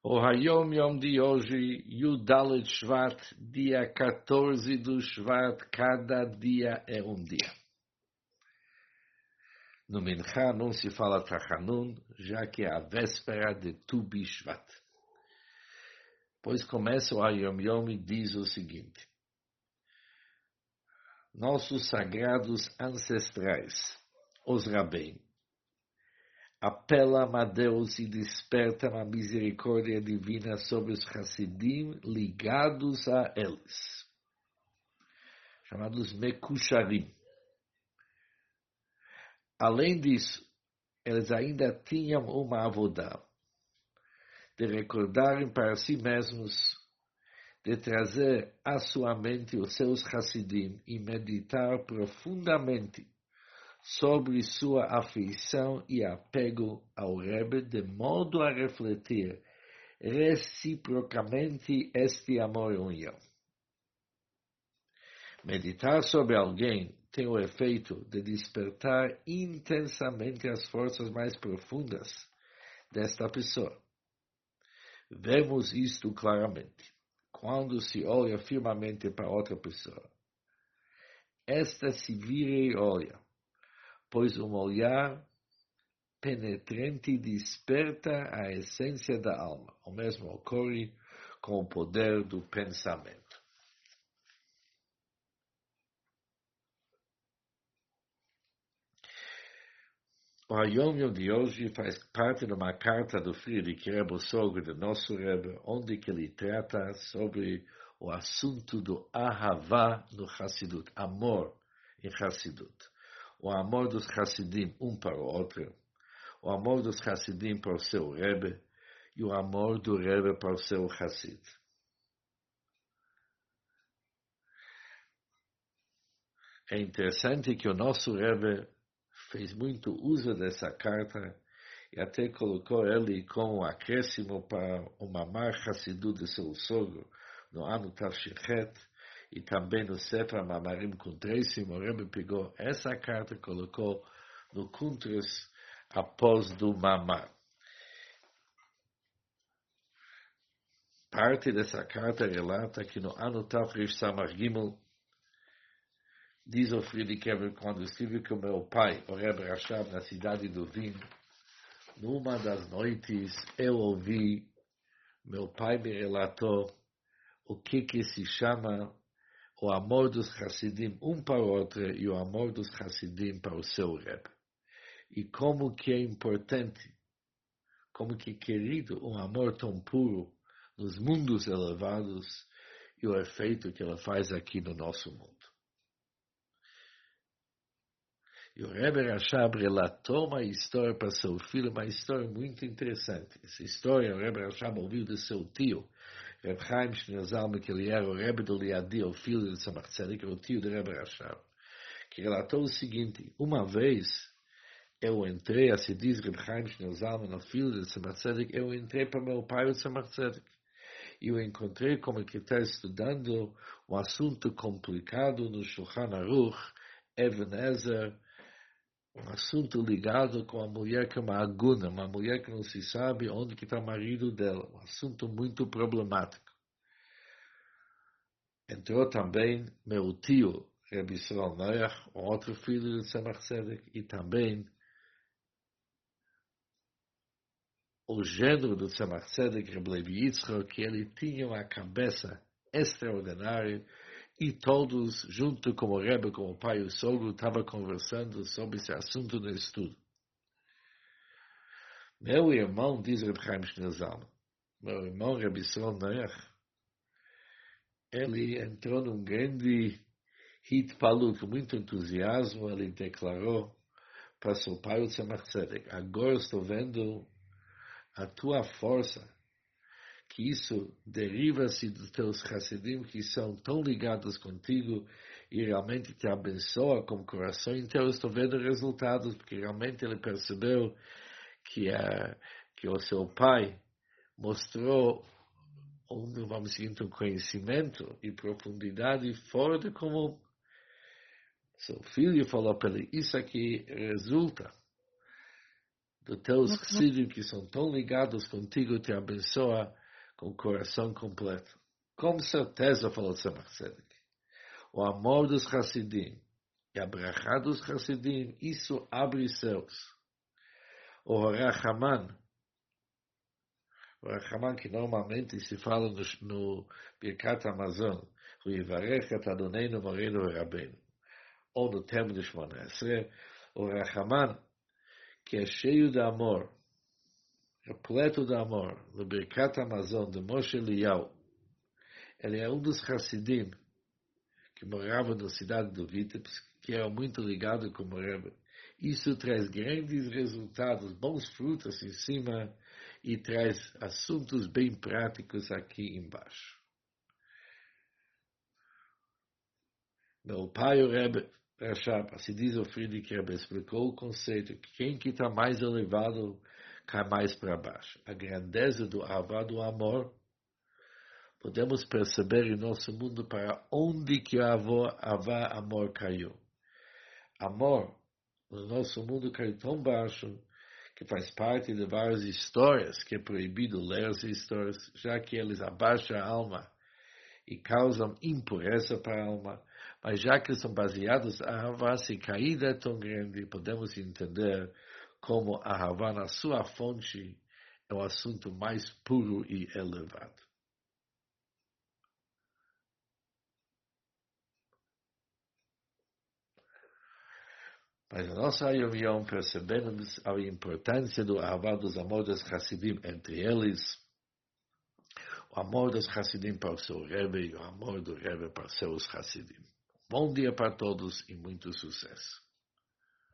O Hayom Yom de hoje, Yudalet Shvat, dia 14 do Shvat, cada dia é um dia. No Mincha não se fala Tachanun, já que é a véspera de Tu Bishvat. Pois começa o Hayom Yom e diz o seguinte. Nossos sagrados ancestrais, os Rabbein, apela a Deus e desperta a misericórdia divina sobre os Hassidim ligados a eles, chamados Mekusharim. Além disso, eles ainda tinham uma avodá de recordarem para si mesmos, de trazer à sua mente os seus Hassidim e meditar profundamente sobre sua afeição e apego ao Rebbe, de modo a refletir reciprocamente este amor e união. Meditar sobre alguém tem o efeito de despertar intensamente as forças mais profundas desta pessoa. Vemos isto claramente quando se olha firmemente para outra pessoa. Esta se vira e olha pois um olhar penetrante desperta a essência da alma. O mesmo ocorre com o poder do pensamento. O Hayom de hoje faz parte de uma carta do Friedrich Rebbe, sogro do nosso Rebbe, onde que ele trata sobre o assunto do Ahavá no Hassidut, amor em Hassidut o amor dos Hassidim um para o outro, o amor dos Hassidim para o seu Rebbe e o amor do Rebbe para o seu Hassid. É interessante que o nosso Rebbe fez muito uso dessa carta e até colocou ele como acréscimo para o Mamar Hassidu de seu sogro no ano Tavshichet, e também no Sefer Mamarim com Tracy, o Rebbe pegou essa carta e colocou no Kuntras após do Mamar. Parte dessa carta relata que no ano Tafrish Samar Gimel, diz o Friedrich Eber, quando estive com meu pai, o Rebbe Rashab, na cidade do Vinho, numa das noites eu ouvi, meu pai me relatou o que que se chama o amor dos Hassidim um para o outro e o amor dos Hassidim para o seu Rebbe. E como que é importante, como que é querido um amor tão puro nos mundos elevados e o efeito que ela faz aqui no nosso mundo. E o Rebbe Rashab relatou uma história para seu filho, uma história muito interessante. Essa história o Rebbe Rashab ouviu de seu tio, Reb Chaim era o Rebbe do o filho de Samach Tzedek, o tio do Rebbe Rashab, que relatou o seguinte, uma vez eu entrei, assim diz Reb Chaim Shnezalma, no filho de Samach Tzedek, eu entrei para meu pai, o Samach Tzedek, e eu encontrei como que está estudando um assunto complicado no Shulchan Aruch, Even Ezer, um assunto ligado com a mulher que é uma aguna, uma mulher que não se sabe onde que está o marido dela, um assunto muito problemático. Entrou também meu tio, Rabbi Israel Noach, outro filho de Tzemach Tzedek, e também o gênero do Tzemach Tzedek, Rabbi Yitzchak, que ele tinha uma cabeça extraordinária, e todos, junto com o Rebbe, com o pai e o sogro, estavam conversando sobre esse assunto do estudo. Meu irmão, diz Reb Chaim Shnezal, meu irmão Reb Israel ele entrou num grande hitpalu, com muito entusiasmo, ele declarou para seu pai o Tzemach Tzedek, agora estou vendo a tua força, isso deriva-se dos teus Hassidim que são tão ligados contigo e realmente te abençoa com o coração inteiro. Estou vendo resultados, porque realmente ele percebeu que, a, que o seu pai mostrou um, vamos dizer, um conhecimento e profundidade fora de comum. Seu filho falou para ele, isso aqui resulta dos teus filhos que são tão ligados contigo te abençoa com o coração completo. Com certeza, falou Tzemach Tzedek. O amor dos Hassidim e a brachá dos Hassidim, isso abre céus. O Rachaman, o Rachaman que normalmente se fala no, no Birkat Amazon, o Yivarech et Adonenu Moreno Rabbeinu, ou no termo de Shmona o Rachaman, que é cheio de amor, repleto de amor, no Birkat Amazon de Moshe Eliyahu, ele é um dos Hassidim que morava na cidade do Vitebsk, que era muito ligado com o Rebbe. Isso traz grandes resultados, bons frutos em cima e traz assuntos bem práticos aqui embaixo. Meu pai, o Rebbe Rashab, assim diz o Friedrich Rebbe, explicou o conceito que quem que está mais elevado cai mais para baixo. A grandeza do do amor, podemos perceber em nosso mundo para onde que a avá, amor caiu. Amor, no nosso mundo caiu tão baixo que faz parte de várias histórias que é proibido ler essas histórias, já que eles abaixam a alma e causam impureza para a alma. Mas já que são baseados a Havá, se caída é tão grande, podemos entender como a Havá, na sua fonte, é o assunto mais puro e elevado. Mas a nossa Yom percebemos a importância do Ahavá dos amor dos Hassidim, entre eles o amor dos Hassidim para o seu Rebbe e o amor do Rebbe para seus Hassidim. Bom dia para todos e muito sucesso.